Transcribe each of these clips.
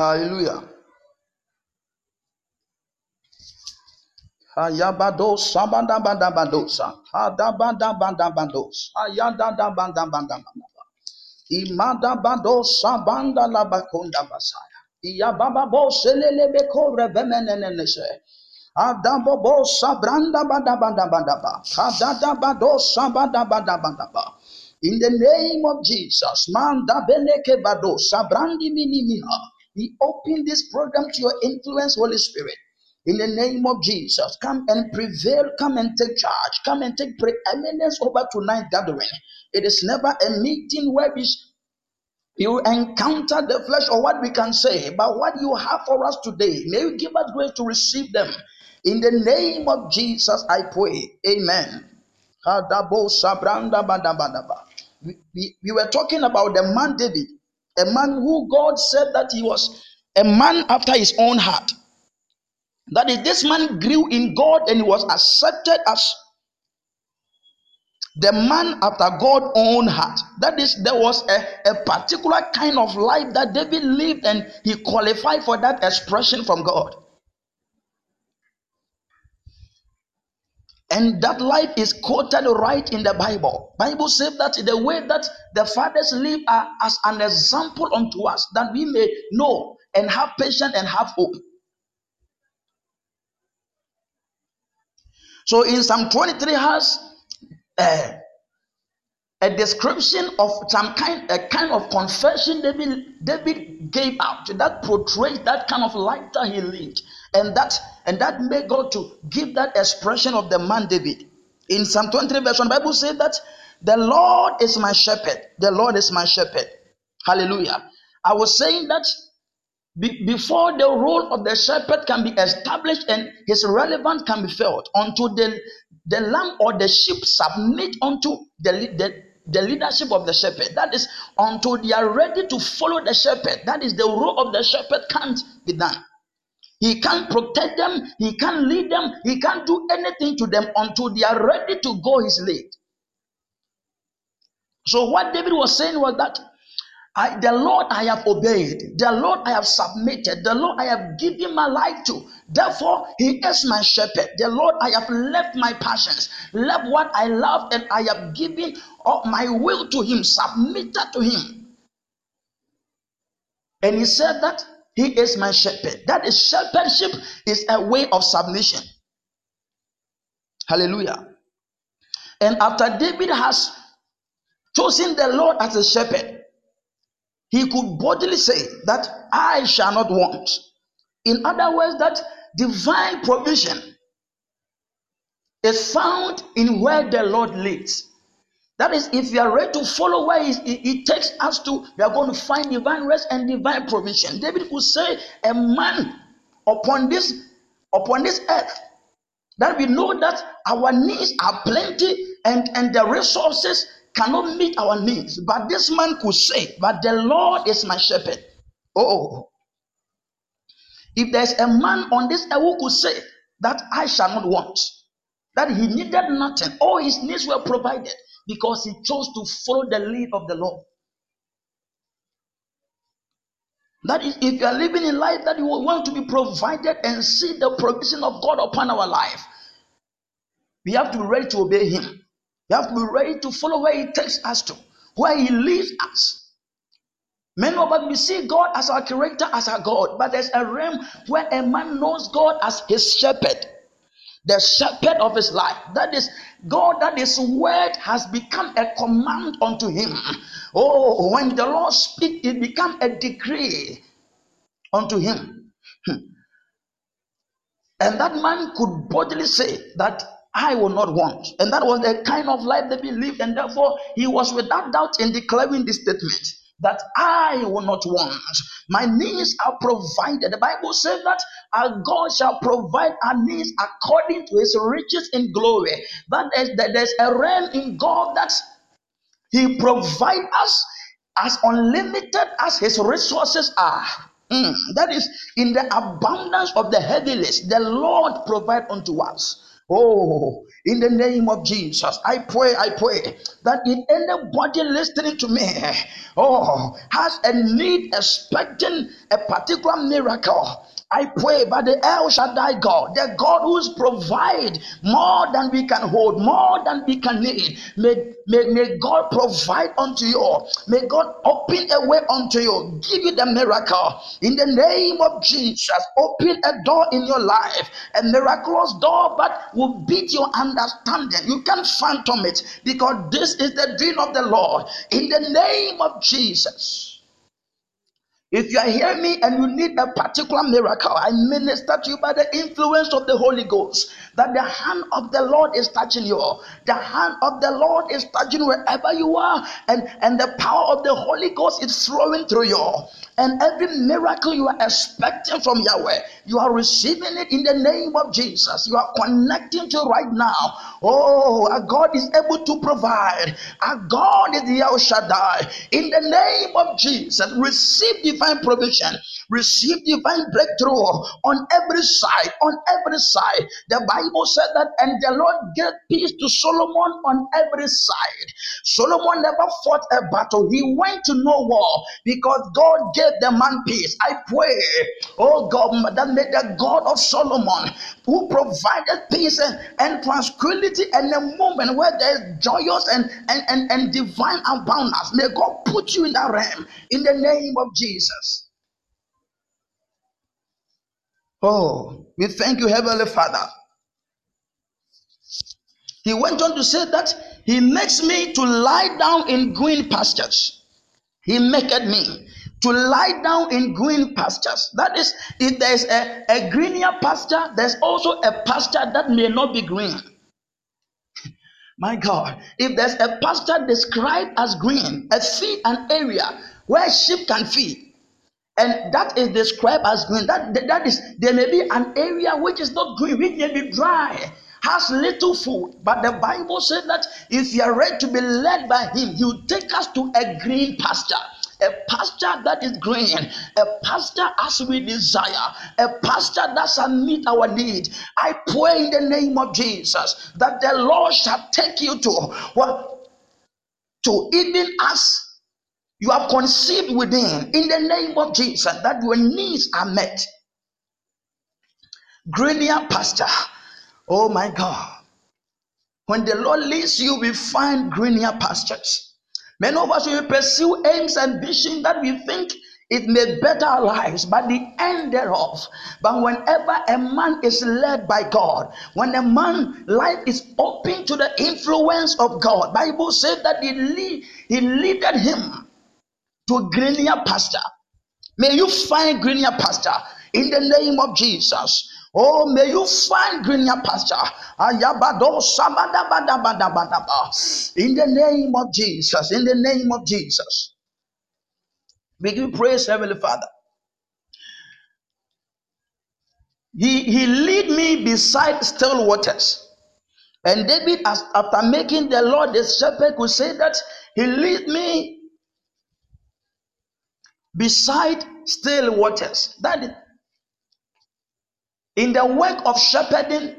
Hallelujah. Basaya, iyabababos, elelebeko revemenenenese, adabobos, sabrandabadabandabandaba, kadadabados, sabadabadabandaba. In the name of Jesus, manda beneke bado sabrandi minimiha. We open this program to your influence, Holy Spirit. In the name of Jesus, come and prevail, come and take charge, come and take preeminence over tonight gathering. It is never a meeting where we you encounter the flesh or what we can say, but what you have for us today. May you give us grace to receive them. In the name of Jesus, I pray. Amen. We, we, we were talking about the man David, a man who God said that he was a man after his own heart. That is, this man grew in God and he was accepted as the man after God's own heart. That is, there was a, a particular kind of life that David lived and he qualified for that expression from God. And that life is quoted right in the Bible. Bible says that the way that the fathers live are as an example unto us, that we may know and have patience and have hope. So in Psalm 23 has uh, a description of some kind a kind of confession David David gave out that portrays that kind of life that he lived and that and that made God to give that expression of the man David. In Psalm 23 verse 1 the Bible says that the Lord is my shepherd. The Lord is my shepherd. Hallelujah. I was saying that be- before the role of the shepherd can be established and his relevance can be felt until the the lamb or the sheep submit unto the, the the leadership of the shepherd. That is until they are ready to follow the shepherd. That is the role of the shepherd can't be done he can't protect them he can't lead them he can't do anything to them until they are ready to go his lead so what david was saying was that I, the Lord I have obeyed, the Lord I have submitted, the Lord I have given my life to. Therefore, He is my shepherd. The Lord I have left my passions, left what I love, and I have given all my will to Him, submitted to Him. And He said that He is my shepherd. That is shepherdship is a way of submission. Hallelujah. And after David has chosen the Lord as a shepherd, he could boldly say that I shall not want. In other words, that divine provision is found in where the Lord leads. That is, if you are ready to follow where it, he, he takes us to, we are going to find divine rest and divine provision. David could say, A man upon this upon this earth that we know that our needs are plenty and, and the resources cannot meet our needs. But this man could say, But the Lord is my shepherd. Oh, if there's a man on this earth who could say that I shall not want, that he needed nothing, all his needs were provided because he chose to follow the lead of the Lord. That is, if you are living in life that you want to be provided and see the provision of God upon our life, we have to be ready to obey Him. We have to be ready to follow where He takes us to, where He leads us. Many of us we see God as our creator, as our God, but there's a realm where a man knows God as his shepherd, the shepherd of his life. That is God, that his word has become a command unto him. Oh, when the Lord speaks, it becomes a decree unto him. Hmm. And that man could boldly say that I will not want. And that was the kind of life that he lived. And therefore, he was without doubt in declaring this statement that I will not want. My needs are provided. The Bible says that our God shall provide our needs according to his riches in glory. That is, that there's a realm in God that he provides us as unlimited as his resources are. Mm, that is in the abundance of the heaviness the Lord provide unto us. Oh, in the name of Jesus, I pray, I pray that if anybody listening to me, oh, has a need expecting a particular miracle, I pray by the El Shaddai God, the God who's provide more than we can hold, more than we can need. May, may, may God provide unto you. May God open a way unto you, give you the miracle. In the name of Jesus, open a door in your life, a miraculous door that will beat your understanding. You can't phantom it because this is the dream of the Lord. In the name of Jesus. If you are hearing me and you need a particular miracle, I minister to you by the influence of the Holy Ghost that the hand of the Lord is touching you. The hand of the Lord is touching wherever you are, and, and the power of the Holy Ghost is flowing through you. And every miracle you are expecting from Yahweh, you are receiving it in the name of Jesus. You are connecting to right now. Oh, our God is able to provide. Our God is the El Shaddai. In the name of Jesus, receive divine provision, receive divine breakthrough on every side. On every side. The Bible said that, and the Lord gave peace to Solomon on every side. Solomon never fought a battle, he went to no war because God gave the man peace. I pray, oh God, that may the God of Solomon, who provided peace and, and tranquility and a moment where there is joyous and, and, and, and divine abundance, may God put you in that realm in the name of Jesus. Oh, we thank you, Heavenly Father. He went on to say that he makes me to lie down in green pastures. He maketh me to lie down in green pastures. That is, if there's a, a greenier pasture, there's also a pasture that may not be green. My God, if there's a pasture described as green, a feed an area where sheep can feed, and that is described as green. That, that is, there may be an area which is not green, which may be dry, has little food. But the Bible said that if you are ready to be led by Him, He will take us to a green pasture. A pasture that is green, a pasture as we desire, a pasture that shall meet our need. I pray in the name of Jesus that the Lord shall take you to well, to even as you have conceived within in the name of Jesus that your needs are met. Greener pasture. Oh my God. When the Lord leads you, we find greener pastures. Many of us will pursue aims and visions that we think it may better our lives, but the end thereof. But whenever a man is led by God, when a man life is open to the influence of God, Bible says that he lead, he leaded him to greener pasture. May you find greener pasture in the name of Jesus. Oh, may you find greener pasture. In the name of Jesus. In the name of Jesus. We give praise, Heavenly Father. He, he lead me beside still waters. And David, after making the Lord the shepherd, could say that he lead me beside still waters. That in the work of shepherding,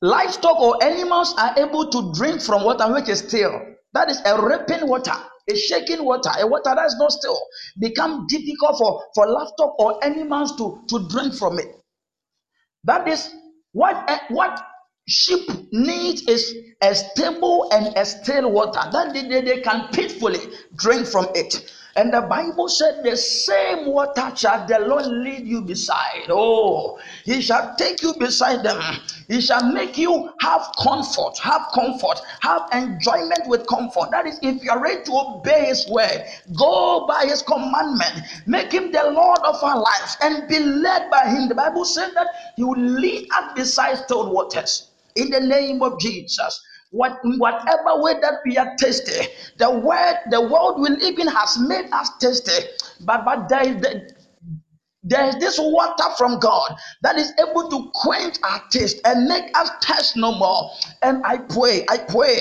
livestock or animals are able to drink from water which is still. That is a ripping water, a shaking water, a water that is not still. Become difficult for, for livestock or animals to, to drink from it. That is what what sheep need is a stable and a still water that they, they, they can peacefully drink from it. And the Bible said, The same water shall the Lord lead you beside. Oh, He shall take you beside them. He shall make you have comfort, have comfort, have enjoyment with comfort. That is, if you are ready to obey His word, go by His commandment, make Him the Lord of our lives, and be led by Him. The Bible said that He will lead us beside still waters. In the name of Jesus. What, whatever way that we are tasty, the word, the world will even has made us tasty. But but there is the, there is this water from God that is able to quench our taste and make us thirst no more. And I pray, I pray,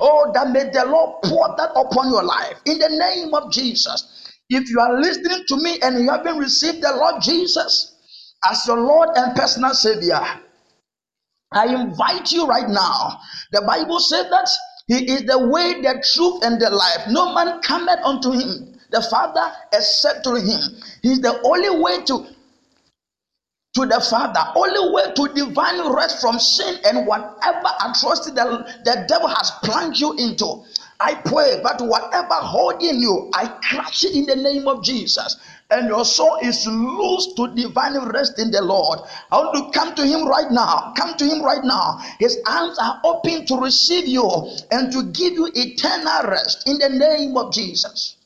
oh, that may the Lord pour that upon your life in the name of Jesus. If you are listening to me and you haven't received the Lord Jesus as your Lord and personal Savior, I invite you right now. The Bible said that He is the way, the truth, and the life. No man cometh unto Him, the Father, except through Him. He's the only way to to the Father. Only way to divine rest from sin and whatever atrocity the, the devil has plunged you into. I pray that whatever holding you, I crush it in the name of Jesus. And your soul is loose to divine rest in the Lord. I want to come to Him right now. Come to Him right now. His arms are open to receive you and to give you eternal rest in the name of Jesus.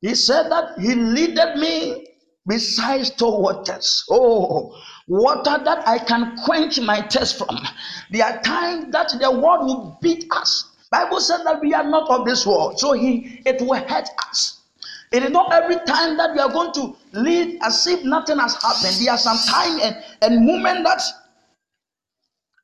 He said that He leaded me beside still waters. Oh, water that I can quench my thirst from. There are times that the world will beat us. Bible says that we are not of this world, so he it will hurt us. It is not every time that we are going to live as if nothing has happened. There are some time and, and moment that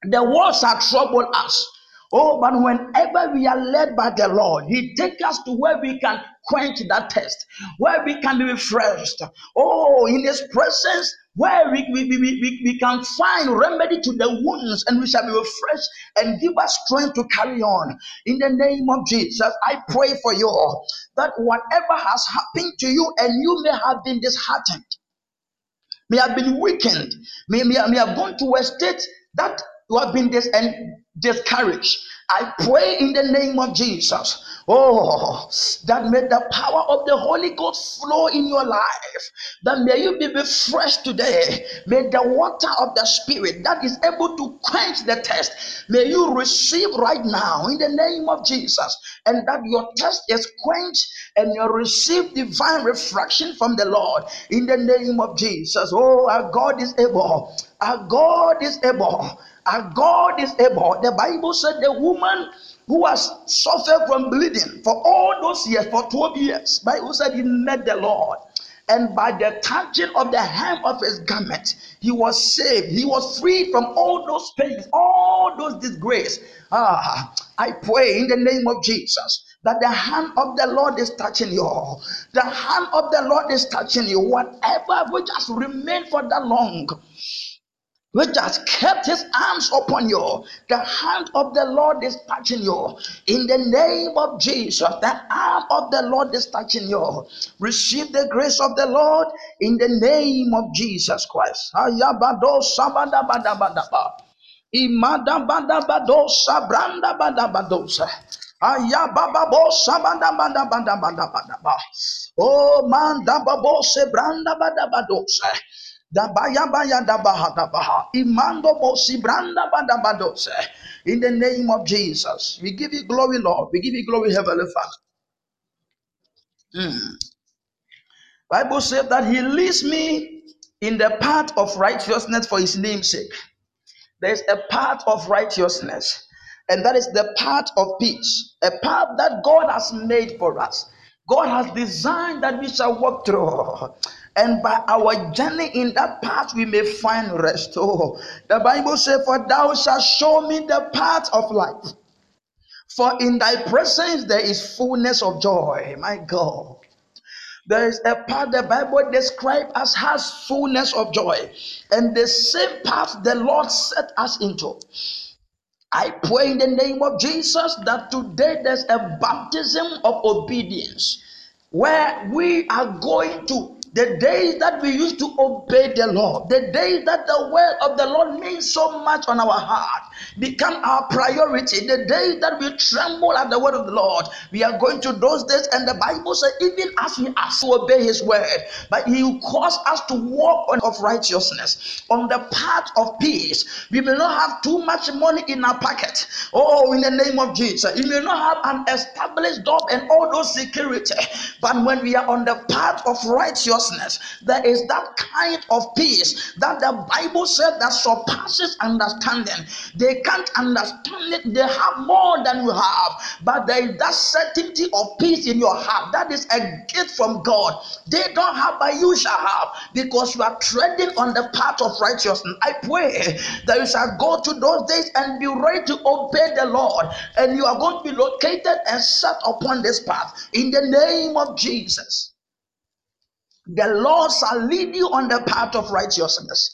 the world shall trouble us. Oh, but whenever we are led by the Lord, He takes us to where we can quench that thirst, where we can be refreshed. Oh, in His presence, where we, we, we, we, we can find remedy to the wounds and we shall be refreshed and give us strength to carry on. In the name of Jesus, I pray for you all that whatever has happened to you and you may have been disheartened may have been weakened, may, may, may have gone to a state that you have been dis- and discouraged. I pray in the name of Jesus. Oh, that may the power of the Holy Ghost flow in your life. That may you be refreshed today. May the water of the Spirit that is able to quench the test, may you receive right now in the name of Jesus. And that your test is quenched and you receive divine refraction from the Lord in the name of Jesus. Oh, our God is able. Our God is able. Our God is able. The Bible said the woman who has suffered from bleeding for all those years, for 12 years, Bible said he met the Lord. And by the touching of the hem of his garment, he was saved. He was freed from all those pains, all those disgrace. Ah, I pray in the name of Jesus that the hand of the Lord is touching you. The hand of the Lord is touching you. Whatever which has remained for that long, which has kept his arms upon you. The hand of the Lord is touching you. In the name of Jesus, the arm of the Lord is touching you. Receive the grace of the Lord in the name of Jesus Christ. Ayabado sabadabadabadaba. Imadabadabado sabrandabadabadosa. Ayabababo sabadabadabadabadaba. Oh man, dababo sebrandabadabadosa. Dabaya baya dabaha In the name of Jesus, we give you glory, Lord. We give you glory, Heavenly Father. Mm. Bible says that He leads me in the path of righteousness for His name's sake. There's a path of righteousness, and that is the path of peace, a path that God has made for us. God has designed that we shall walk through. And by our journey in that path, we may find rest. Oh, the Bible says, For thou shalt show me the path of life. For in thy presence there is fullness of joy. My God. There is a path the Bible describes as has fullness of joy. And the same path the Lord set us into. I pray in the name of Jesus that today there's a baptism of obedience. Where we are going to the days that we used to obey the Lord, the days that the word of the Lord means so much on our heart, become our priority. The day that we tremble at the word of the Lord, we are going to those days, and the Bible says, even as we ask to obey His word, but He will cause us to walk on of righteousness, on the path of peace. We may not have too much money in our pocket. Oh, in the name of Jesus, We may not have an established job and all those security, but when we are on the path of righteousness, there is that kind of peace that the Bible said that surpasses understanding. Can't understand it, they have more than you have, but there is that certainty of peace in your heart. That is a gift from God. They don't have, but you shall have because you are treading on the path of righteousness. I pray that you shall go to those days and be ready to obey the Lord, and you are going to be located and set upon this path in the name of Jesus. The Lord shall lead you on the path of righteousness.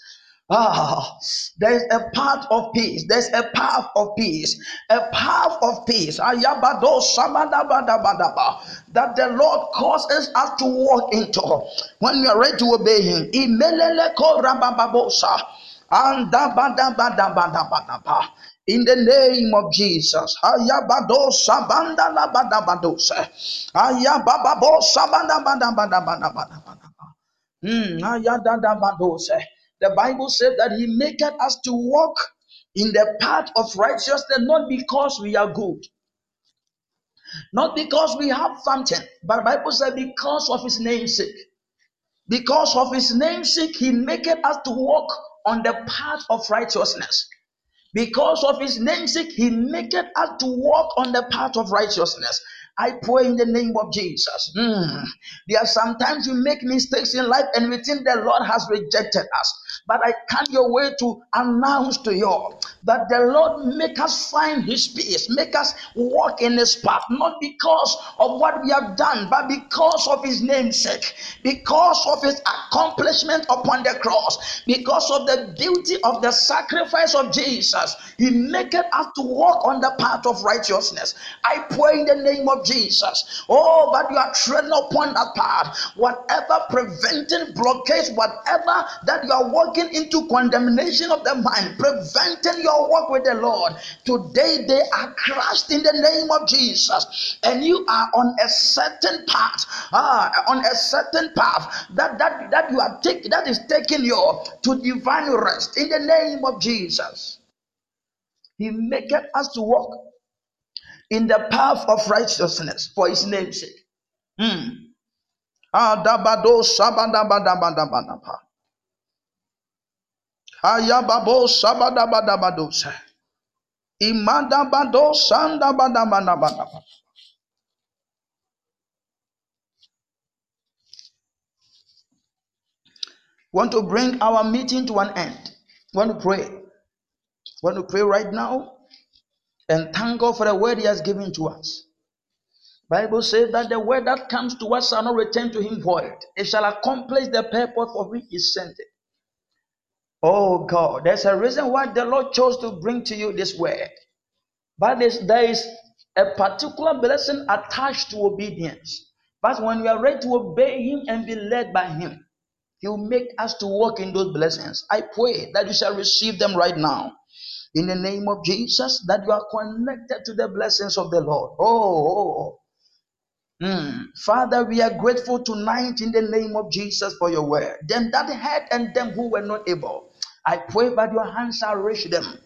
Ah, there's a path of peace. There's a path of peace. A path of peace. That the Lord causes us to walk into when we are ready to obey Him. In the name of Jesus. Ayabado sabandalabadabadose. Ayabababo sabandabadabadabadabadaba. Mm, ayadadabadose. The Bible says that He maketh us to walk in the path of righteousness, not because we are good, not because we have something, but Bible says because of His namesake. Because of His namesake, He maketh us to walk on the path of righteousness. Because of his namesake, he maketh us to walk on the path of righteousness. I pray in the name of Jesus. Mm. There are sometimes we make mistakes in life and we think the Lord has rejected us. But I come your way to announce to you that the Lord make us find his peace, make us walk in his path, not because of what we have done, but because of his namesake, because of his accomplishment upon the cross, because of the beauty of the sacrifice of Jesus. He maketh us to walk on the path of righteousness. I pray in the name of Jesus. Oh, but you are treading upon that path. Whatever preventing blockage, whatever that you are walking into condemnation of the mind, preventing your walk with the Lord, today they are crushed in the name of Jesus. And you are on a certain path, ah, on a certain path that that that you are taking that is taking you to divine rest in the name of Jesus. He maketh us to walk in the path of righteousness for his name's sake. Hmm. Ayababo. Imadabado sandabadabadabadaba. Want to bring our meeting to an end. Want to pray. Want to pray right now and thank God for the word He has given to us. Bible says that the word that comes to us shall not return to him void. It shall accomplish the purpose for which he sent it. Oh God, there's a reason why the Lord chose to bring to you this word. But there is a particular blessing attached to obedience. But when we are ready to obey Him and be led by Him, He will make us to walk in those blessings. I pray that you shall receive them right now. In the name of Jesus, that you are connected to the blessings of the Lord. Oh, oh. Mm. Father, we are grateful tonight in the name of Jesus for your word. Them that had and them who were not able. I pray that your hands shall reach them,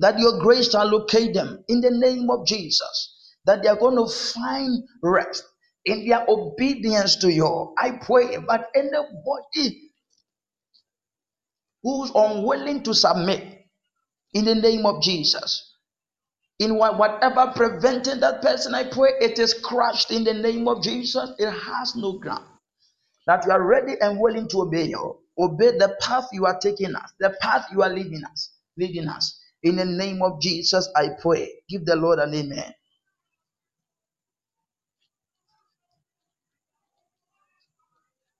that your grace shall locate them in the name of Jesus, that they are going to find rest in their obedience to you. I pray that anybody who's unwilling to submit in the name of Jesus, in whatever preventing that person, I pray it is crushed in the name of Jesus. It has no ground. That you are ready and willing to obey you. Obey the path you are taking us, the path you are leading us, leading us. In the name of Jesus, I pray. Give the Lord an amen.